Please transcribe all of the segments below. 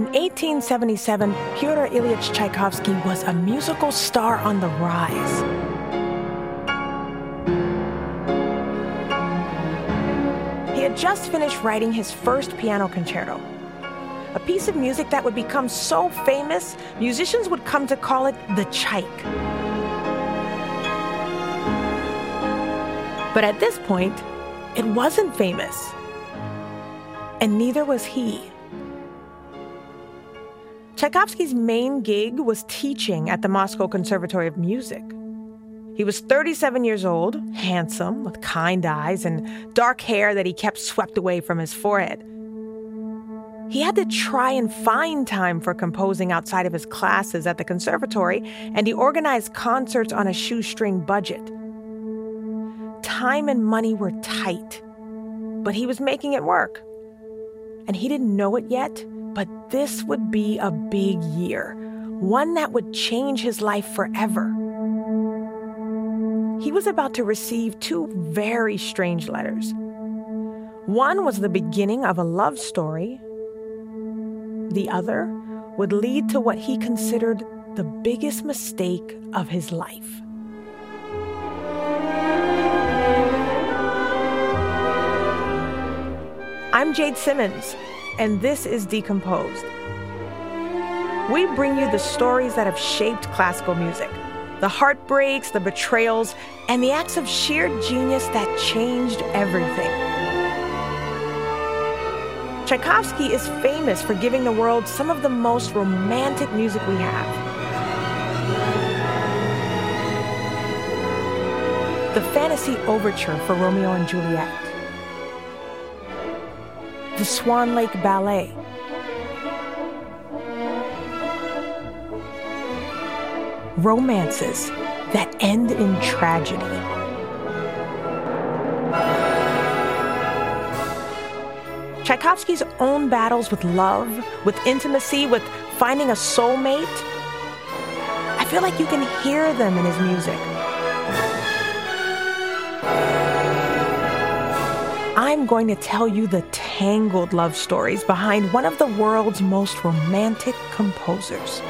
In 1877, Pyotr Ilyich Tchaikovsky was a musical star on the rise. He had just finished writing his first piano concerto, a piece of music that would become so famous, musicians would come to call it the Tchaik. But at this point, it wasn't famous. And neither was he. Tchaikovsky's main gig was teaching at the Moscow Conservatory of Music. He was 37 years old, handsome, with kind eyes and dark hair that he kept swept away from his forehead. He had to try and find time for composing outside of his classes at the conservatory, and he organized concerts on a shoestring budget. Time and money were tight, but he was making it work. And he didn't know it yet, but this would be a big year, one that would change his life forever. He was about to receive two very strange letters. One was the beginning of a love story the other would lead to what he considered the biggest mistake of his life. I'm Jade Simmons, and this is Decomposed. We bring you the stories that have shaped classical music the heartbreaks, the betrayals, and the acts of sheer genius that changed everything. Tchaikovsky is famous for giving the world some of the most romantic music we have. The Fantasy Overture for Romeo and Juliet. The Swan Lake Ballet. Romances that end in tragedy. Tchaikovsky's own battles with love, with intimacy, with finding a soulmate, I feel like you can hear them in his music. I'm going to tell you the tangled love stories behind one of the world's most romantic composers.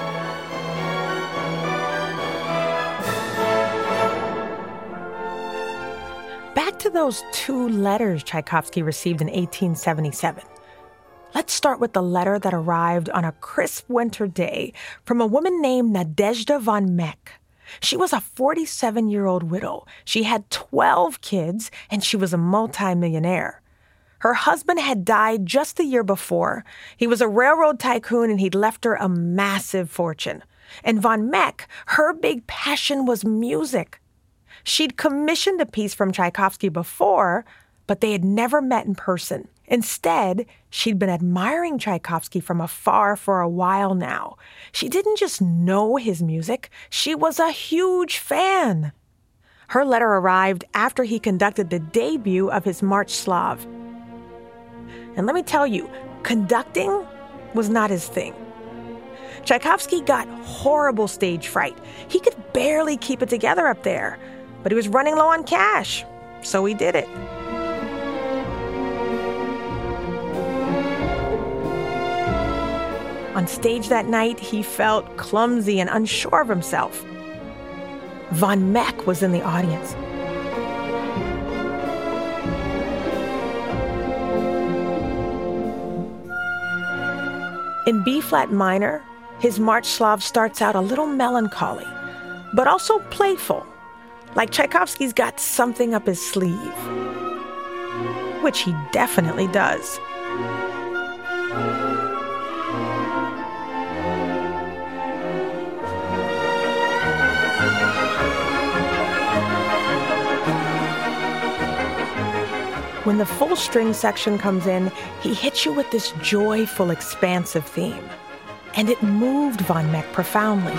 Back to those two letters Tchaikovsky received in 1877. Let's start with the letter that arrived on a crisp winter day from a woman named Nadezhda von Meck. She was a 47 year old widow. She had 12 kids, and she was a multimillionaire. Her husband had died just the year before. He was a railroad tycoon, and he'd left her a massive fortune. And von Meck, her big passion was music. She'd commissioned a piece from Tchaikovsky before, but they had never met in person. Instead, she'd been admiring Tchaikovsky from afar for a while now. She didn't just know his music, she was a huge fan. Her letter arrived after he conducted the debut of his Marche Slave. And let me tell you, conducting was not his thing. Tchaikovsky got horrible stage fright. He could barely keep it together up there but he was running low on cash, so he did it. On stage that night, he felt clumsy and unsure of himself. Von Meck was in the audience. In B flat minor, his Marche Slave starts out a little melancholy, but also playful like Tchaikovsky's got something up his sleeve. Which he definitely does. When the full string section comes in, he hits you with this joyful, expansive theme. And it moved Von Meck profoundly.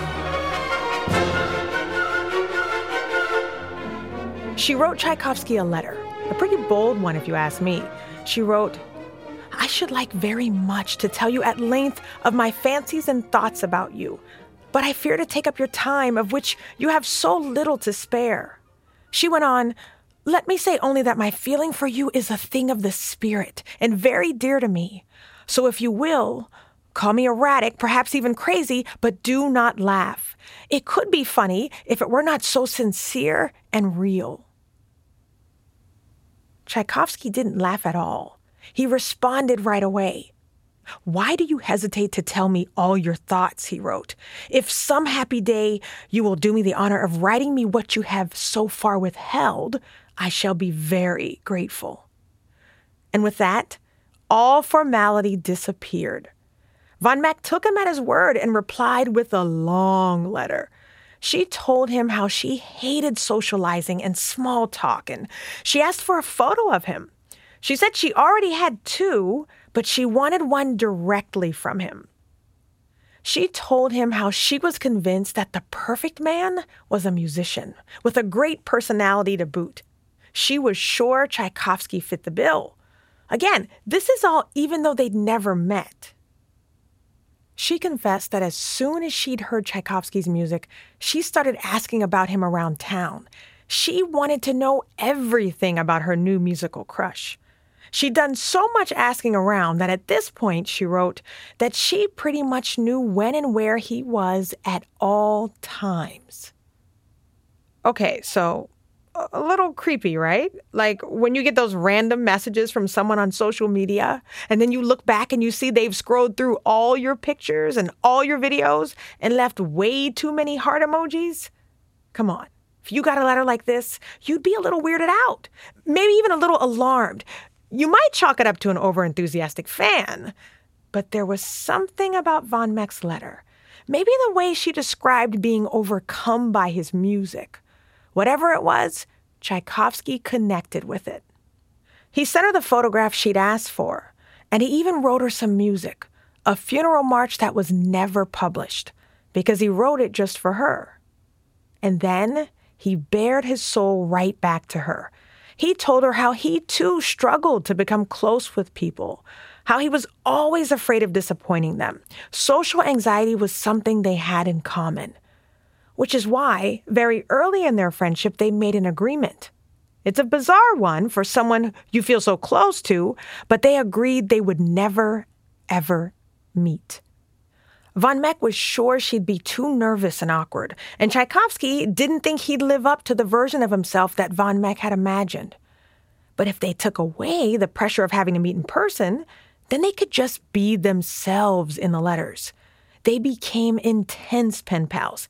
She wrote Tchaikovsky a letter, a pretty bold one if you ask me. She wrote, I should like very much to tell you at length of my fancies and thoughts about you, but I fear to take up your time, of which you have so little to spare. She went on, Let me say only that my feeling for you is a thing of the spirit and very dear to me. So if you will, Call me erratic, perhaps even crazy, but do not laugh. It could be funny if it were not so sincere and real. Tchaikovsky didn't laugh at all. He responded right away. Why do you hesitate to tell me all your thoughts? He wrote. If some happy day you will do me the honor of writing me what you have so far withheld, I shall be very grateful. And with that, all formality disappeared. Von Meck took him at his word and replied with a long letter. She told him how she hated socializing and small talk, and she asked for a photo of him. She said she already had two, but she wanted one directly from him. She told him how she was convinced that the perfect man was a musician with a great personality to boot. She was sure Tchaikovsky fit the bill. Again, this is all even though they'd never met. She confessed that as soon as she'd heard Tchaikovsky's music, she started asking about him around town. She wanted to know everything about her new musical crush. She'd done so much asking around that at this point, she wrote, that she pretty much knew when and where he was at all times. Okay, so a little creepy, right? Like when you get those random messages from someone on social media, and then you look back and you see they've scrolled through all your pictures and all your videos and left way too many heart emojis. Come on. If you got a letter like this, you'd be a little weirded out, maybe even a little alarmed. You might chalk it up to an overenthusiastic fan. But there was something about Von Meck's letter. Maybe the way she described being overcome by his music Whatever it was, Tchaikovsky connected with it. He sent her the photograph she'd asked for, and he even wrote her some music, a funeral march that was never published, because he wrote it just for her. And then he bared his soul right back to her. He told her how he too struggled to become close with people, how he was always afraid of disappointing them. Social anxiety was something they had in common which is why, very early in their friendship, they made an agreement. It's a bizarre one for someone you feel so close to, but they agreed they would never, ever meet. Von Meck was sure she'd be too nervous and awkward, and Tchaikovsky didn't think he'd live up to the version of himself that Von Meck had imagined. But if they took away the pressure of having to meet in person, then they could just be themselves in the letters. They became intense pen pals,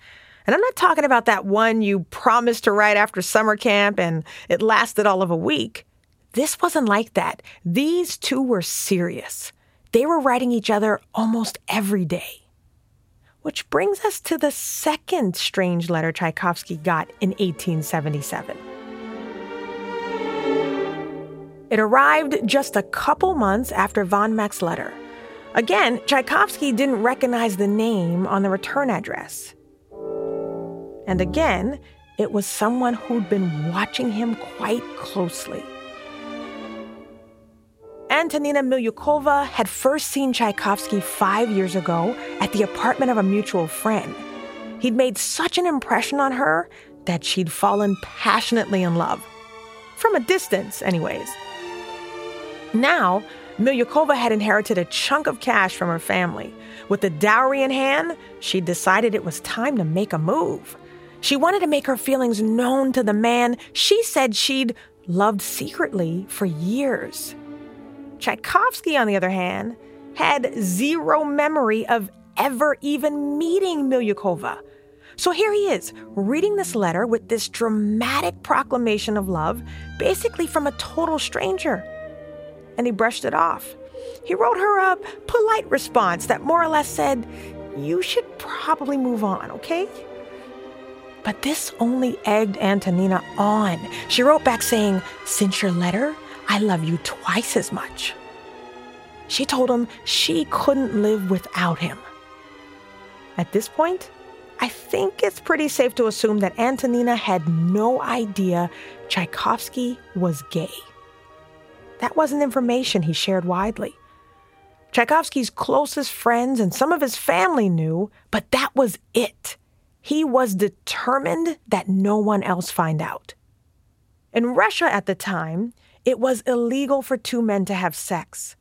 and I'm not talking about that one you promised to write after summer camp and it lasted all of a week. This wasn't like that. These two were serious. They were writing each other almost every day. Which brings us to the second strange letter Tchaikovsky got in 1877. It arrived just a couple months after von Meck's letter. Again, Tchaikovsky didn't recognize the name on the return address. And again, it was someone who'd been watching him quite closely. Antonina Milyukova had first seen Tchaikovsky five years ago at the apartment of a mutual friend. He'd made such an impression on her that she'd fallen passionately in love. From a distance, anyways. Now, Milyukova had inherited a chunk of cash from her family. With the dowry in hand, she decided it was time to make a move. She wanted to make her feelings known to the man she said she'd loved secretly for years. Tchaikovsky, on the other hand, had zero memory of ever even meeting Milyukova. So here he is, reading this letter with this dramatic proclamation of love, basically from a total stranger. And he brushed it off. He wrote her a polite response that more or less said, You should probably move on, okay? But this only egged Antonina on. She wrote back saying, Since your letter, I love you twice as much. She told him she couldn't live without him. At this point, I think it's pretty safe to assume that Antonina had no idea Tchaikovsky was gay. That wasn't information he shared widely. Tchaikovsky's closest friends and some of his family knew, but that was it. He was determined that no one else find out. In Russia at the time, it was illegal for two men to have sex.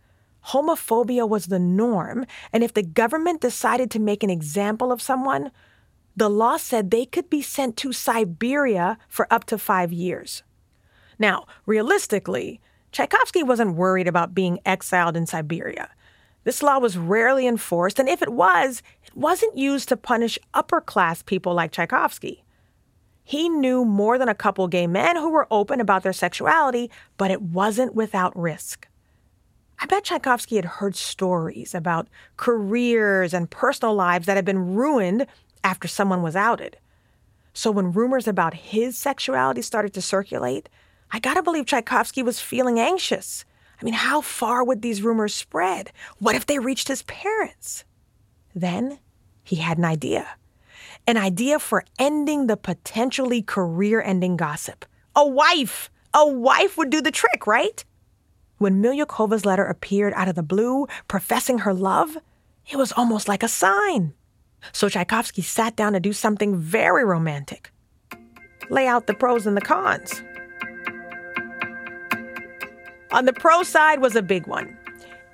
homophobia was the norm, and if the government decided to make an example of someone, the law said they could be sent to Siberia for up to five years. Now, realistically, Tchaikovsky wasn't worried about being exiled in Siberia. This law was rarely enforced, and if it was, wasn't used to punish upper class people like Tchaikovsky. He knew more than a couple gay men who were open about their sexuality, but it wasn't without risk. I bet Tchaikovsky had heard stories about careers and personal lives that had been ruined after someone was outed. So when rumors about his sexuality started to circulate, I gotta believe Tchaikovsky was feeling anxious. I mean, how far would these rumors spread? What if they reached his parents? Then he had an idea. An idea for ending the potentially career ending gossip. A wife! A wife would do the trick, right? When Milyukova's letter appeared out of the blue, professing her love, it was almost like a sign. So Tchaikovsky sat down to do something very romantic lay out the pros and the cons. On the pro side was a big one.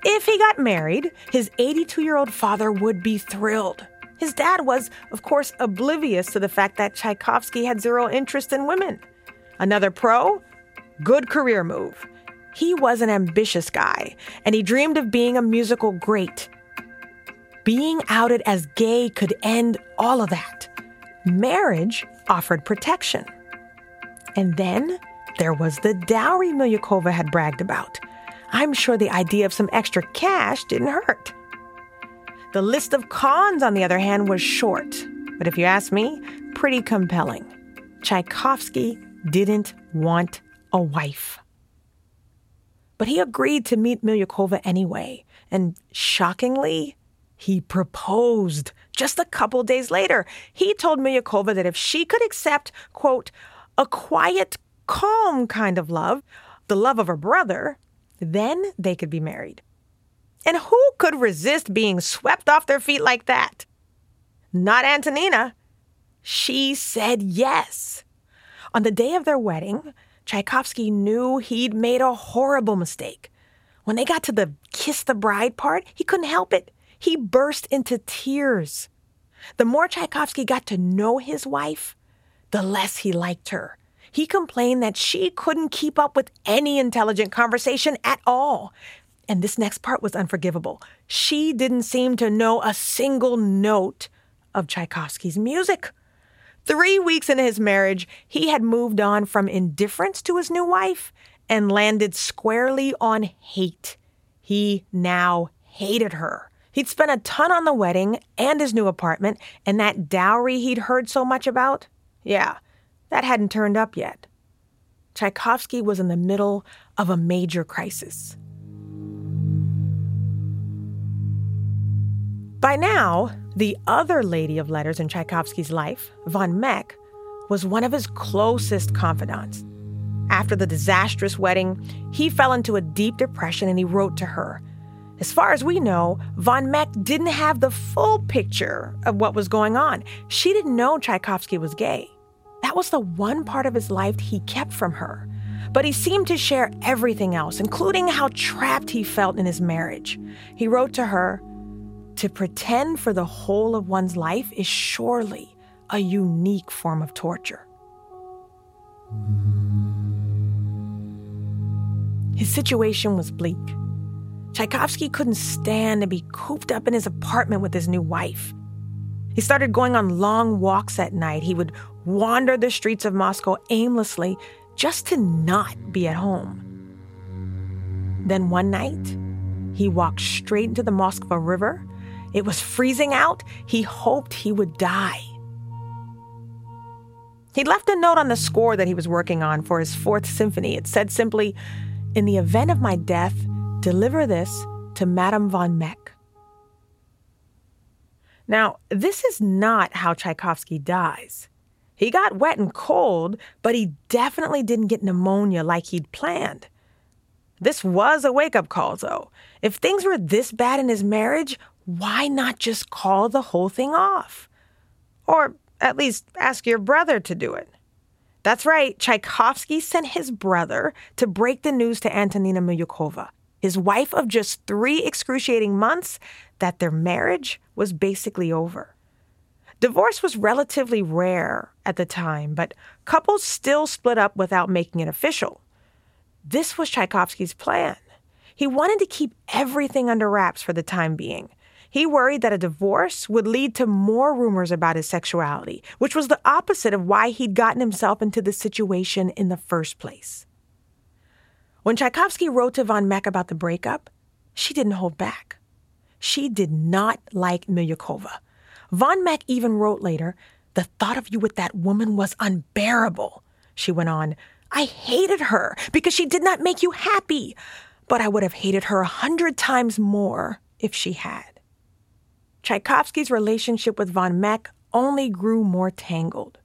If he got married, his 82 year old father would be thrilled. His dad was, of course, oblivious to the fact that Tchaikovsky had zero interest in women. Another pro? Good career move. He was an ambitious guy, and he dreamed of being a musical great. Being outed as gay could end all of that. Marriage offered protection. And then there was the dowry Milyukova had bragged about. I'm sure the idea of some extra cash didn't hurt. The list of cons, on the other hand, was short, but if you ask me, pretty compelling. Tchaikovsky didn't want a wife. But he agreed to meet Milyukova anyway, and shockingly, he proposed just a couple days later. He told Milyukova that if she could accept, quote, a quiet, calm kind of love, the love of her brother, then they could be married. And who could resist being swept off their feet like that? Not Antonina. She said yes. On the day of their wedding, Tchaikovsky knew he'd made a horrible mistake. When they got to the kiss the bride part, he couldn't help it. He burst into tears. The more Tchaikovsky got to know his wife, the less he liked her. He complained that she couldn't keep up with any intelligent conversation at all. And this next part was unforgivable. She didn't seem to know a single note of Tchaikovsky's music. Three weeks into his marriage, he had moved on from indifference to his new wife and landed squarely on hate. He now hated her. He'd spent a ton on the wedding and his new apartment, and that dowry he'd heard so much about, yeah, that hadn't turned up yet. Tchaikovsky was in the middle of a major crisis. By now, the other lady of letters in Tchaikovsky's life, von Meck, was one of his closest confidants. After the disastrous wedding, he fell into a deep depression and he wrote to her. As far as we know, von Meck didn't have the full picture of what was going on. She didn't know Tchaikovsky was gay. That was the one part of his life he kept from her. But he seemed to share everything else, including how trapped he felt in his marriage. He wrote to her To pretend for the whole of one's life is surely a unique form of torture. His situation was bleak. Tchaikovsky couldn't stand to be cooped up in his apartment with his new wife. He started going on long walks at night. He would wander the streets of Moscow aimlessly just to not be at home. Then one night, he walked straight into the Moskva River. It was freezing out. He hoped he would die. He left a note on the score that he was working on for his fourth symphony. It said simply, In the event of my death, deliver this to Madame von Meck. Now, this is not how Tchaikovsky dies. He got wet and cold, but he definitely didn't get pneumonia like he'd planned. This was a wake up call, though. If things were this bad in his marriage, why not just call the whole thing off? Or at least ask your brother to do it. That's right, Tchaikovsky sent his brother to break the news to Antonina Milyukova. his wife of just three excruciating months, that their marriage was basically over. Divorce was relatively rare at the time, but couples still split up without making it official. This was Tchaikovsky's plan. He wanted to keep everything under wraps for the time being. He worried that a divorce would lead to more rumors about his sexuality, which was the opposite of why he'd gotten himself into this situation in the first place. When Tchaikovsky wrote to von Meck about the breakup, she didn't hold back. She did not like Milyukova. Von Meck even wrote later, The thought of you with that woman was unbearable. She went on, I hated her because she did not make you happy but I would have hated her a hundred times more if she had. Tchaikovsky's relationship with von Meck only grew more tangled.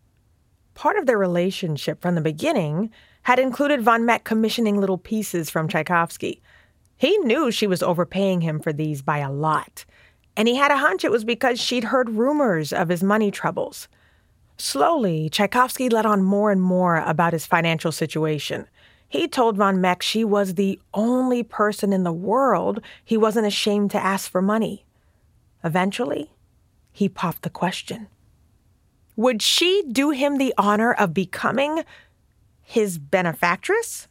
Part of their relationship from the beginning had included von Meck commissioning little pieces from Tchaikovsky. He knew she was overpaying him for these by a lot, and he had a hunch it was because she'd heard rumors of his money troubles. Slowly, Tchaikovsky let on more and more about his financial situation. He told Von Meck she was the only person in the world he wasn't ashamed to ask for money. Eventually, he popped the question Would she do him the honor of becoming his benefactress?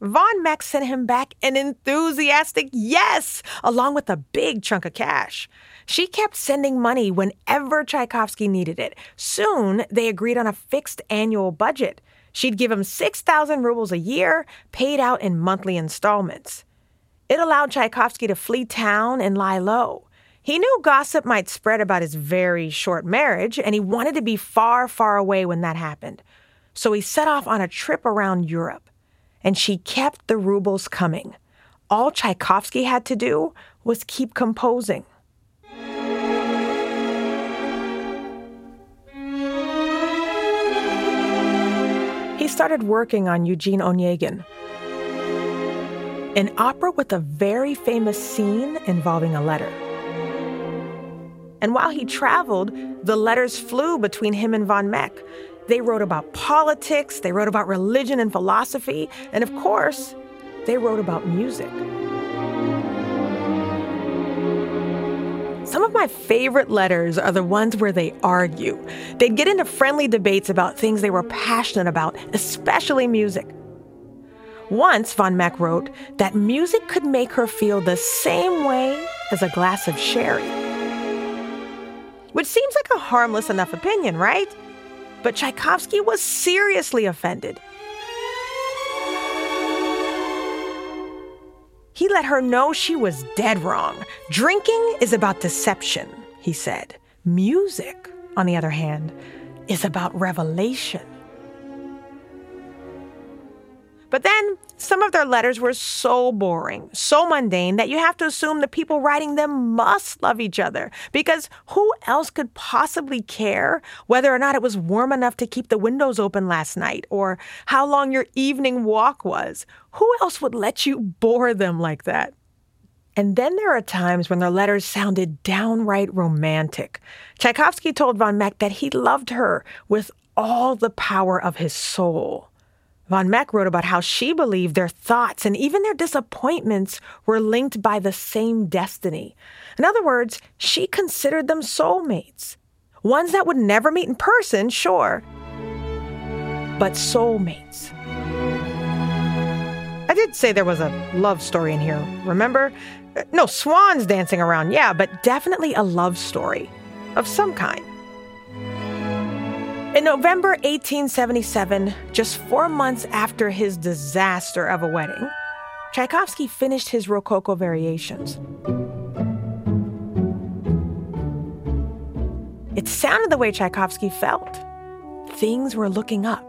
Von Meck sent him back an enthusiastic yes, along with a big chunk of cash. She kept sending money whenever Tchaikovsky needed it. Soon, they agreed on a fixed annual budget. She'd give him 6,000 rubles a year, paid out in monthly installments. It allowed Tchaikovsky to flee town and lie low. He knew gossip might spread about his very short marriage, and he wanted to be far, far away when that happened. So he set off on a trip around Europe. And she kept the rubles coming. All Tchaikovsky had to do was keep composing. he started working on Eugene Onegin, an opera with a very famous scene involving a letter. And while he traveled, the letters flew between him and von Meck. They wrote about politics, they wrote about religion and philosophy, and of course, they wrote about music. Some of my favorite letters are the ones where they argue. They'd get into friendly debates about things they were passionate about, especially music. Once, Von Meck wrote that music could make her feel the same way as a glass of sherry. Which seems like a harmless enough opinion, right? But Tchaikovsky was seriously offended. He let her know she was dead wrong. Drinking is about deception, he said. Music, on the other hand, is about revelation. But then some of their letters were so boring, so mundane, that you have to assume the people writing them must love each other. Because who else could possibly care whether or not it was warm enough to keep the windows open last night or how long your evening walk was? Who else would let you bore them like that? And then there are times when their letters sounded downright romantic. Tchaikovsky told von Meck that he loved her with all the power of his soul. Von Meck wrote about how she believed their thoughts and even their disappointments were linked by the same destiny. In other words, she considered them soulmates. Ones that would never meet in person, sure, but soulmates. I did say there was a love story in here, remember? Uh, no swans dancing around, yeah, but definitely a love story of some kind. In November 1877, just four months after his disaster of a wedding, Tchaikovsky finished his Rococo variations. It sounded the way Tchaikovsky felt. Things were looking up.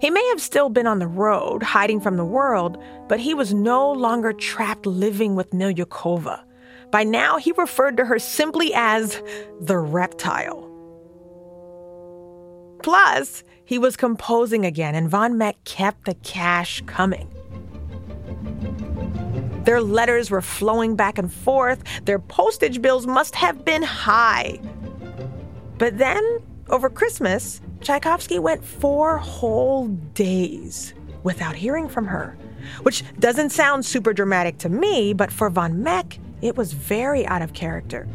He may have still been on the road, hiding from the world, but he was no longer trapped living with Milyukova. By now, he referred to her simply as the reptile. Plus, he was composing again, and Von Meck kept the cash coming. Their letters were flowing back and forth. Their postage bills must have been high. But then, over Christmas, Tchaikovsky went four whole days without hearing from her. which doesn't sound super dramatic to me, but for von Meck, it was very out of character.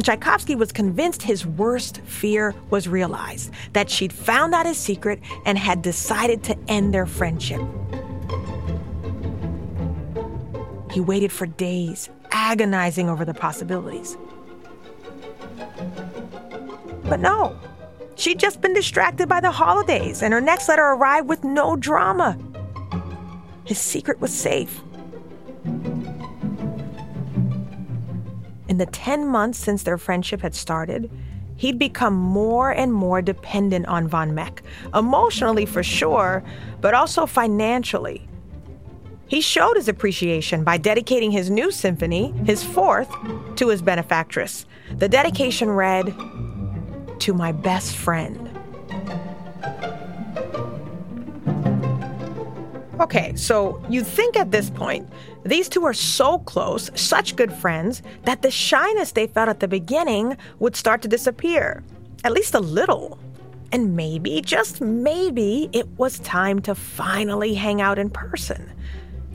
Tchaikovsky was convinced his worst fear was realized that she'd found out his secret and had decided to end their friendship. He waited for days, agonizing over the possibilities. But no, she'd just been distracted by the holidays, and her next letter arrived with no drama. His secret was safe. In the 10 months since their friendship had started, he'd become more and more dependent on von Meck, emotionally for sure, but also financially. He showed his appreciation by dedicating his new symphony, his fourth, to his benefactress. The dedication read, To my best friend. Okay, so you'd think at this point, these two are so close, such good friends, that the shyness they felt at the beginning would start to disappear. At least a little. And maybe, just maybe, it was time to finally hang out in person.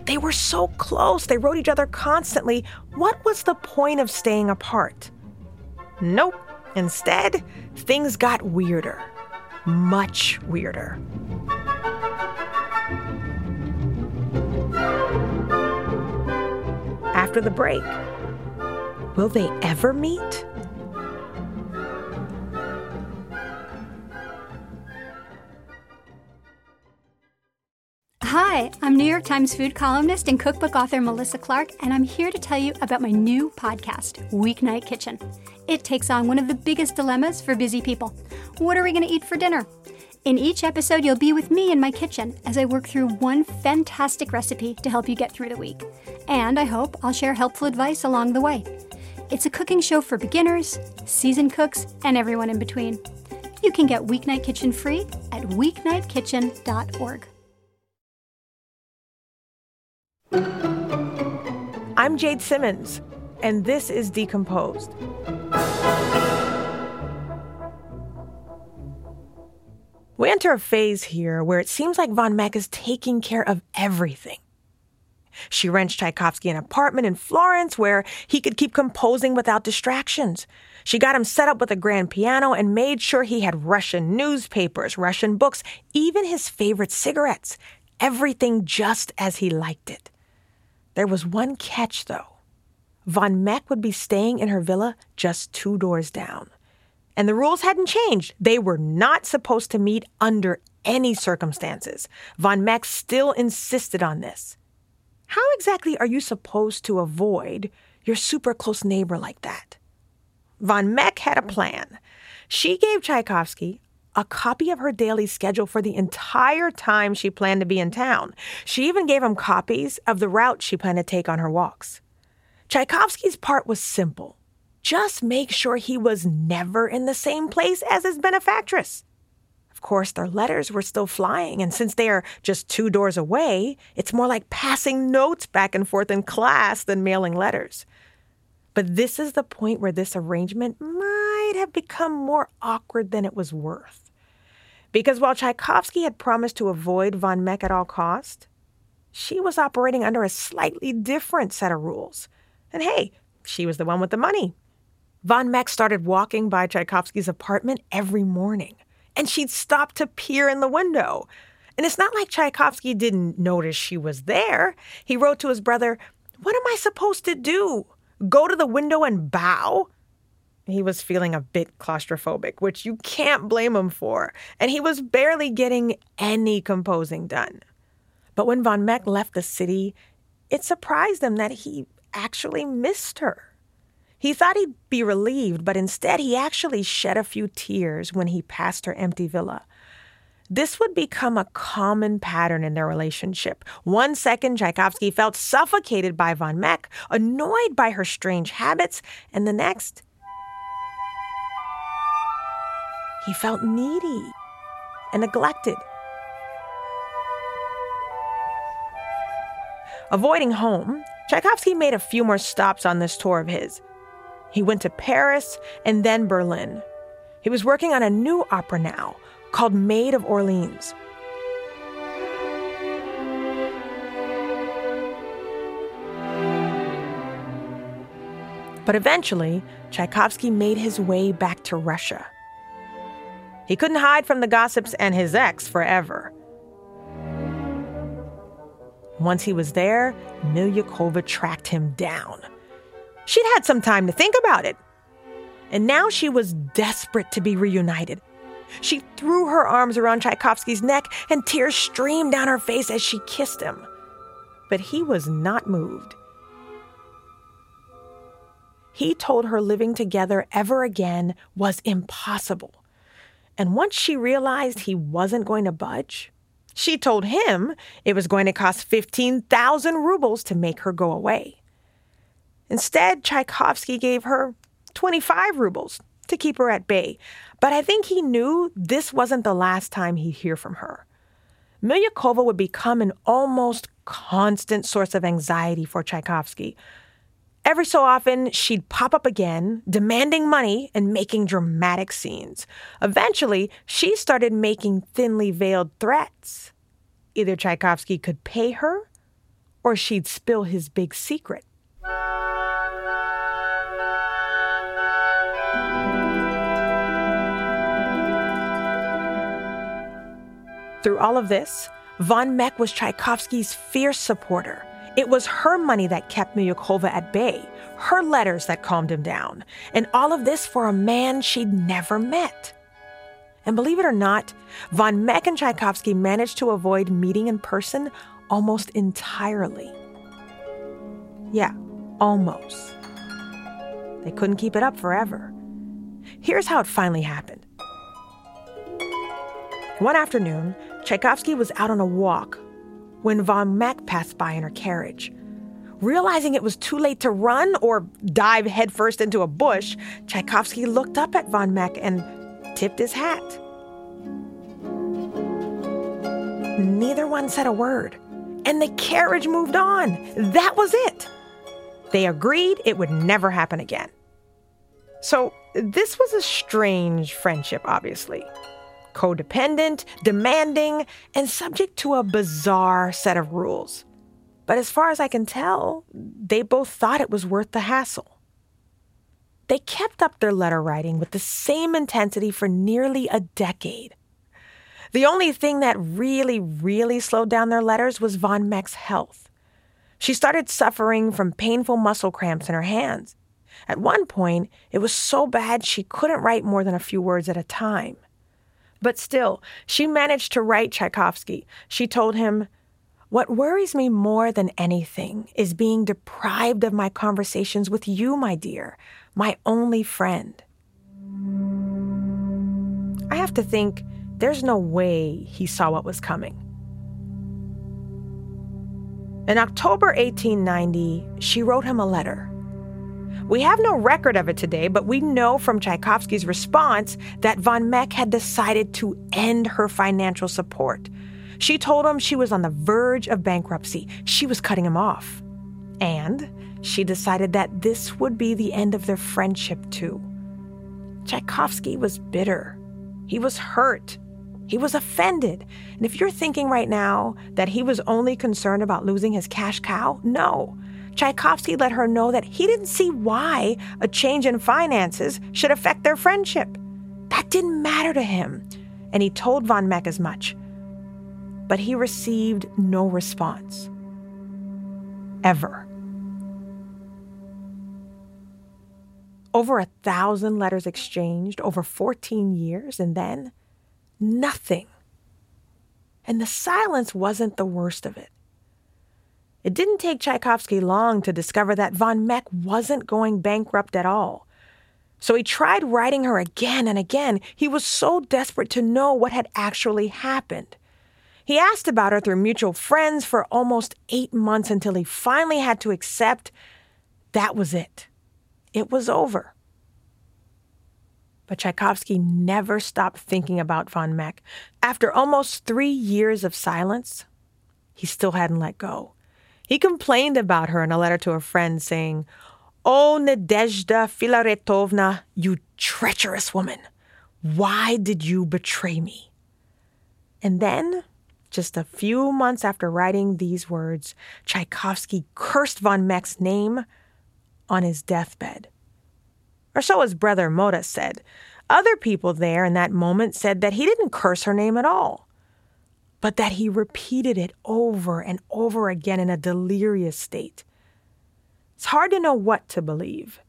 They were so close, they wrote each other constantly. What was the point of staying apart? Nope. Instead, things got weirder. Much weirder. After the break, will they ever meet? Hi, I'm New York Times food columnist and cookbook author Melissa Clark, and I'm here to tell you about my new podcast, Weeknight Kitchen. It takes on one of the biggest dilemmas for busy people What are we going to eat for dinner? In each episode, you'll be with me in my kitchen as I work through one fantastic recipe to help you get through the week. And I hope I'll share helpful advice along the way. It's a cooking show for beginners, seasoned cooks, and everyone in between. You can get Weeknight Kitchen free at weeknightkitchen.org. I'm Jade Simmons, and this is Decomposed. We enter a phase here where it seems like Von Meck is taking care of everything. She rents Tchaikovsky an apartment in Florence where he could keep composing without distractions. She got him set up with a grand piano and made sure he had Russian newspapers, Russian books, even his favorite cigarettes. Everything just as he liked it. There was one catch, though. Von Meck would be staying in her villa just two doors down. And the rules hadn't changed. They were not supposed to meet under any circumstances. Von Meck still insisted on this. How exactly are you supposed to avoid your super close neighbor like that? Von Meck had a plan. She gave Tchaikovsky a copy of her daily schedule for the entire time she planned to be in town. She even gave him copies of the route she planned to take on her walks. Tchaikovsky's part was simple just make sure he was never in the same place as his benefactress. Of course, their letters were still flying, and since they are just two doors away, it's more like passing notes back and forth in class than mailing letters. But this is the point where this arrangement might have become more awkward than it was worth. Because while Tchaikovsky had promised to avoid von Meck at all cost, she was operating under a slightly different set of rules. And hey, she was the one with the money. Von Meck started walking by Tchaikovsky's apartment every morning, and she'd stop to peer in the window. And it's not like Tchaikovsky didn't notice she was there. He wrote to his brother, What am I supposed to do? Go to the window and bow? He was feeling a bit claustrophobic, which you can't blame him for, and he was barely getting any composing done. But when von Meck left the city, it surprised him that he actually missed her. He thought he'd be relieved, but instead he actually shed a few tears when he passed her empty villa. This would become a common pattern in their relationship. One second, Tchaikovsky felt suffocated by von Meck, annoyed by her strange habits, and the next, He felt needy and neglected. Avoiding home, Tchaikovsky made a few more stops on this tour of his. He went to Paris and then Berlin. He was working on a new opera now called Maid of Orleans. But eventually, Tchaikovsky made his way back to Russia. He couldn't hide from the gossips and his ex forever. Once he was there, Milyukova tracked him down. She'd had some time to think about it. And now she was desperate to be reunited. She threw her arms around Tchaikovsky's neck, and tears streamed down her face as she kissed him. But he was not moved. He told her living together ever again was impossible. And once she realized he wasn't going to budge, she told him it was going to cost 15,000 rubles to make her go away. Instead, Tchaikovsky gave her 25 rubles to keep her at bay, but I think he knew this wasn't the last time he'd hear from her. Milyukova would become an almost constant source of anxiety for Tchaikovsky. Every so often, she'd pop up again, demanding money and making dramatic scenes. Eventually, she started making thinly veiled threats. Either Tchaikovsky could pay her, or she'd spill his big secret. Through all of this, von Meck was Tchaikovsky's fierce supporter. It was her money that kept Milyukova at bay, her letters that calmed him down, and all of this for a man she'd never met. And believe it or not, von Meck and Tchaikovsky managed to avoid meeting in person almost entirely. Yeah, almost. They couldn't keep it up forever. Here's how it finally happened. One afternoon, Tchaikovsky was out on a walk when von Meck passed by in her carriage. Realizing it was too late to run or dive headfirst into a bush, Tchaikovsky looked up at von Meck and tipped his hat. Neither one said a word, and the carriage moved on. That was it. They agreed it would never happen again. So, this was a strange friendship, obviously codependent, demanding, and subject to a bizarre set of rules. But as far as I can tell, they both thought it was worth the hassle. They kept up their letter writing with the same intensity for nearly a decade. The only thing that really, really slowed down their letters was Von Meck's health. She started suffering from painful muscle cramps in her hands. At one point, it was so bad she couldn't write more than a few words at a time. But still, she managed to write Tchaikovsky. She told him, What worries me more than anything is being deprived of my conversations with you, my dear, my only friend. I have to think there's no way he saw what was coming. In October 1890, she wrote him a letter. We have no record of it today, but we know from Tchaikovsky's response that von Meck had decided to end her financial support. She told him she was on the verge of bankruptcy. She was cutting him off. And she decided that this would be the end of their friendship, too. Tchaikovsky was bitter. He was hurt. He was offended. And if you're thinking right now that he was only concerned about losing his cash cow, no. Tchaikovsky let her know that he didn't see why a change in finances should affect their friendship. That didn't matter to him, and he told von Meck as much. But he received no response. Ever. Over a thousand letters exchanged over 14 years, and then nothing. And the silence wasn't the worst of it. It didn't take Tchaikovsky long to discover that von Meck wasn't going bankrupt at all. So he tried writing her again and again. He was so desperate to know what had actually happened. He asked about her through mutual friends for almost eight months until he finally had to accept that was it. It was over. But Tchaikovsky never stopped thinking about von Meck. After almost three years of silence, he still hadn't let go. He complained about her in a letter to a friend, saying, Oh, Nadezhda Filaretovna, you treacherous woman, why did you betray me? And then, just a few months after writing these words, Tchaikovsky cursed von Meck's name on his deathbed. Or so his brother Mota said. Other people there in that moment said that he didn't curse her name at all, but that he repeated it over and over again in a delirious state. It's hard to know what to believe.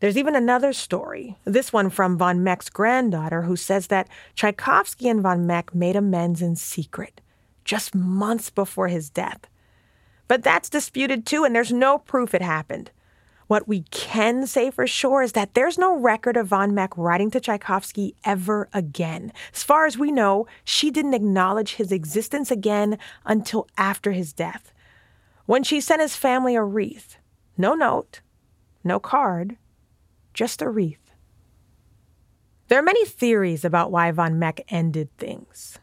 There's even another story, this one from von Meck's granddaughter, who says that Tchaikovsky and von Meck made amends in secret just months before his death. But that's disputed too, and there's no proof it happened. What we can say for sure is that there's no record of von Meck writing to Tchaikovsky ever again. As far as we know, she didn't acknowledge his existence again until after his death, when she sent his family a wreath. No note, no card, just a wreath. There are many theories about why von Meck ended things.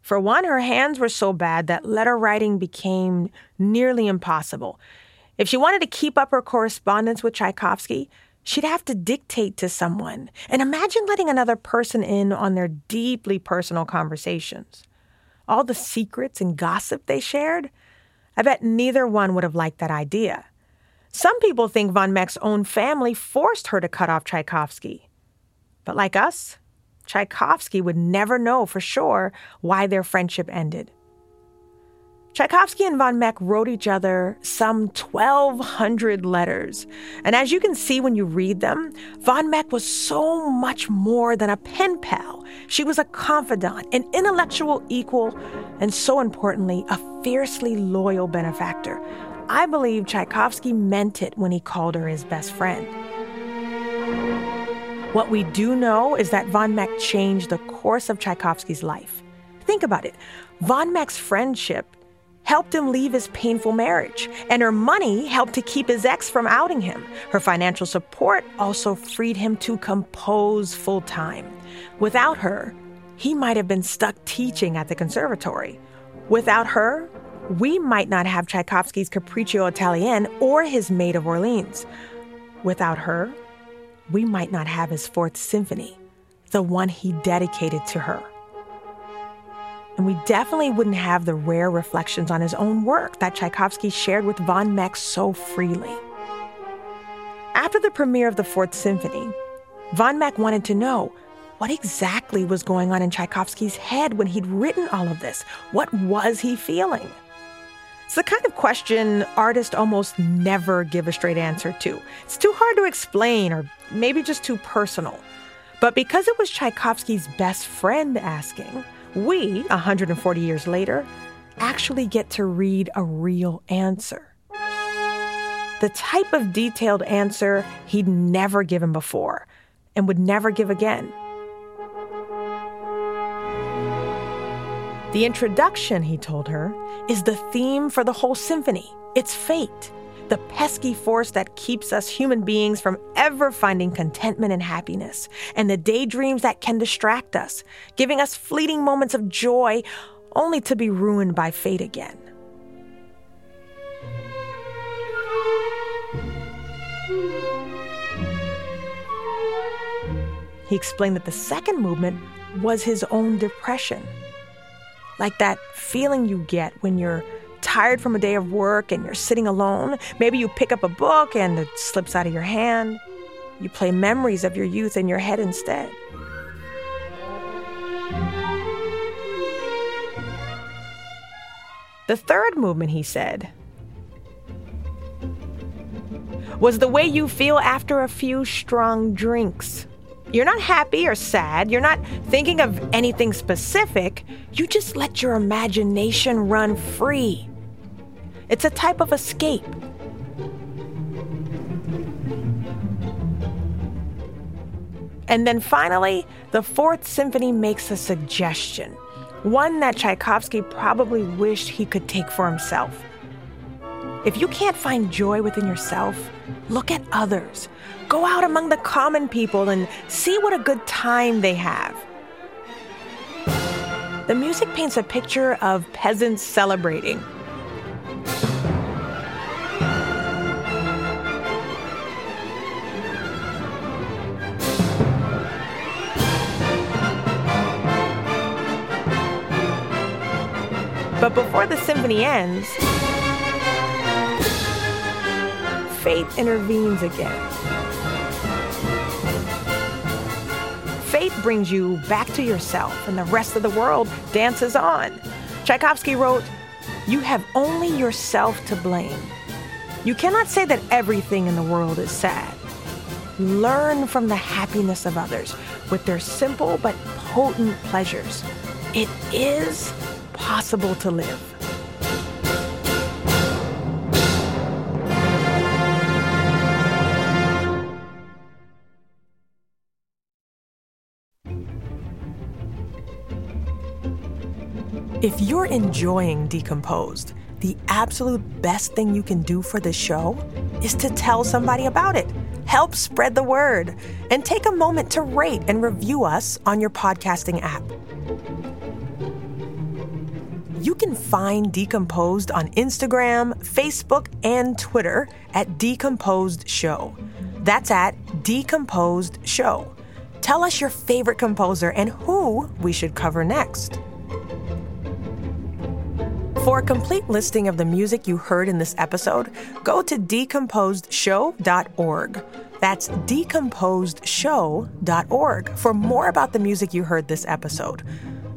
For one, her hands were so bad that letter writing became nearly impossible. If she wanted to keep up her correspondence with Tchaikovsky, she'd have to dictate to someone. And imagine letting another person in on their deeply personal conversations. All the secrets and gossip they shared, I bet neither one would have liked that idea. Some people think von Meck's own family forced her to cut off Tchaikovsky. But like us, Tchaikovsky would never know for sure why their friendship ended. Tchaikovsky and von Meck wrote each other some 1,200 letters. And as you can see when you read them, von Meck was so much more than a pen pal. She was a confidant, an intellectual equal, and so importantly, a fiercely loyal benefactor. I believe Tchaikovsky meant it when he called her his best friend. What we do know is that von Meck changed the course of Tchaikovsky's life. Think about it. Von Meck's friendship helped him leave his painful marriage, and her money helped to keep his ex from outing him. Her financial support also freed him to compose full time. Without her, he might have been stuck teaching at the conservatory. Without her, we might not have Tchaikovsky's Capriccio Italien or his Maid of Orleans. Without her, we might not have his Fourth Symphony, the one he dedicated to her. And we definitely wouldn't have the rare reflections on his own work that Tchaikovsky shared with von Meck so freely. After the premiere of the Fourth Symphony, von Meck wanted to know what exactly was going on in Tchaikovsky's head when he'd written all of this. What was he feeling? It's the kind of question artists almost never give a straight answer to. It's too hard to explain, or maybe just too personal. But because it was Tchaikovsky's best friend asking, we, 140 years later, actually get to read a real answer. The type of detailed answer he'd never given before and would never give again. The introduction, he told her, is the theme for the whole symphony. It's fate, the pesky force that keeps us human beings from ever finding contentment and happiness, and the daydreams that can distract us, giving us fleeting moments of joy only to be ruined by fate again. He explained that the second movement was his own depression like that feeling you get when you're tired from a day of work and you're sitting alone. Maybe you pick up a book and it slips out of your hand. You play memories of your youth in your head instead. The third movement, he said, was the way you feel after a few strong drinks. You're not happy or sad. You're not thinking of anything specific. You just let your imagination run free. It's a type of escape. And then finally, the Fourth Symphony makes a suggestion, one that Tchaikovsky probably wished he could take for himself. If you can't find joy within yourself, look at others. Go out among the common people and see what a good time they have. The music paints a picture of peasants celebrating. Before the symphony ends, fate intervenes again. fate brings you back to yourself and the rest of the world dances on. Tchaikovsky wrote, You have only yourself to blame. You cannot say that everything in the world is sad. Learn from the happiness of others with their simple but potent pleasures. It is possible to live. If you're enjoying Decomposed, the absolute best thing you can do for the show is to tell somebody about it. Help spread the word and take a moment to rate and review us on your podcasting app. You can find Decomposed on Instagram, Facebook, and Twitter at Decomposed Show. That's at Decomposed Show. Tell us your favorite composer and who we should cover next. For a complete listing of the music you heard in this episode, go to decomposedshow.org. That's decomposedshow.org for more about the music you heard this episode.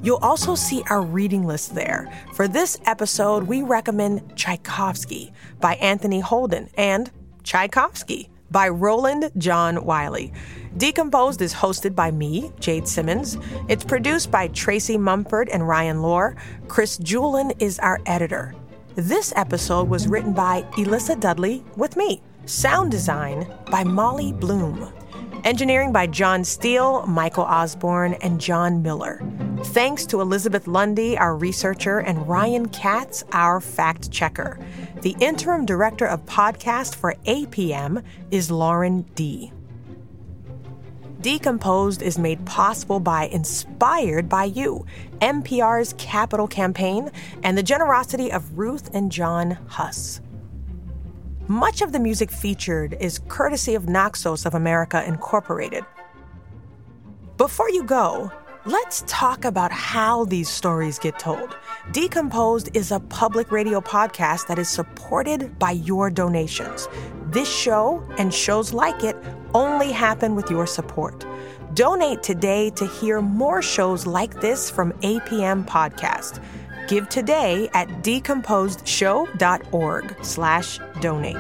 You'll also see our reading list there. For this episode, we recommend Tchaikovsky by Anthony Holden and Tchaikovsky by Roland John Wiley. Decomposed is hosted by me, Jade Simmons. It's produced by Tracy Mumford and Ryan Lohr. Chris Julin is our editor. This episode was written by Elissa Dudley with me. Sound design by Molly Bloom. Engineering by John Steele, Michael Osborne, and John Miller. Thanks to Elizabeth Lundy, our researcher, and Ryan Katz, our fact checker. The interim director of podcast for APM is Lauren D. Decomposed is made possible by Inspired by You, MPR's capital campaign, and the generosity of Ruth and John Huss. Much of the music featured is courtesy of Naxos of America Incorporated. Before you go, let's talk about how these stories get told. Decomposed is a public radio podcast that is supported by your donations. This show and shows like it only happen with your support. Donate today to hear more shows like this from APM Podcast. Give today at decomposedshow.org slash donate.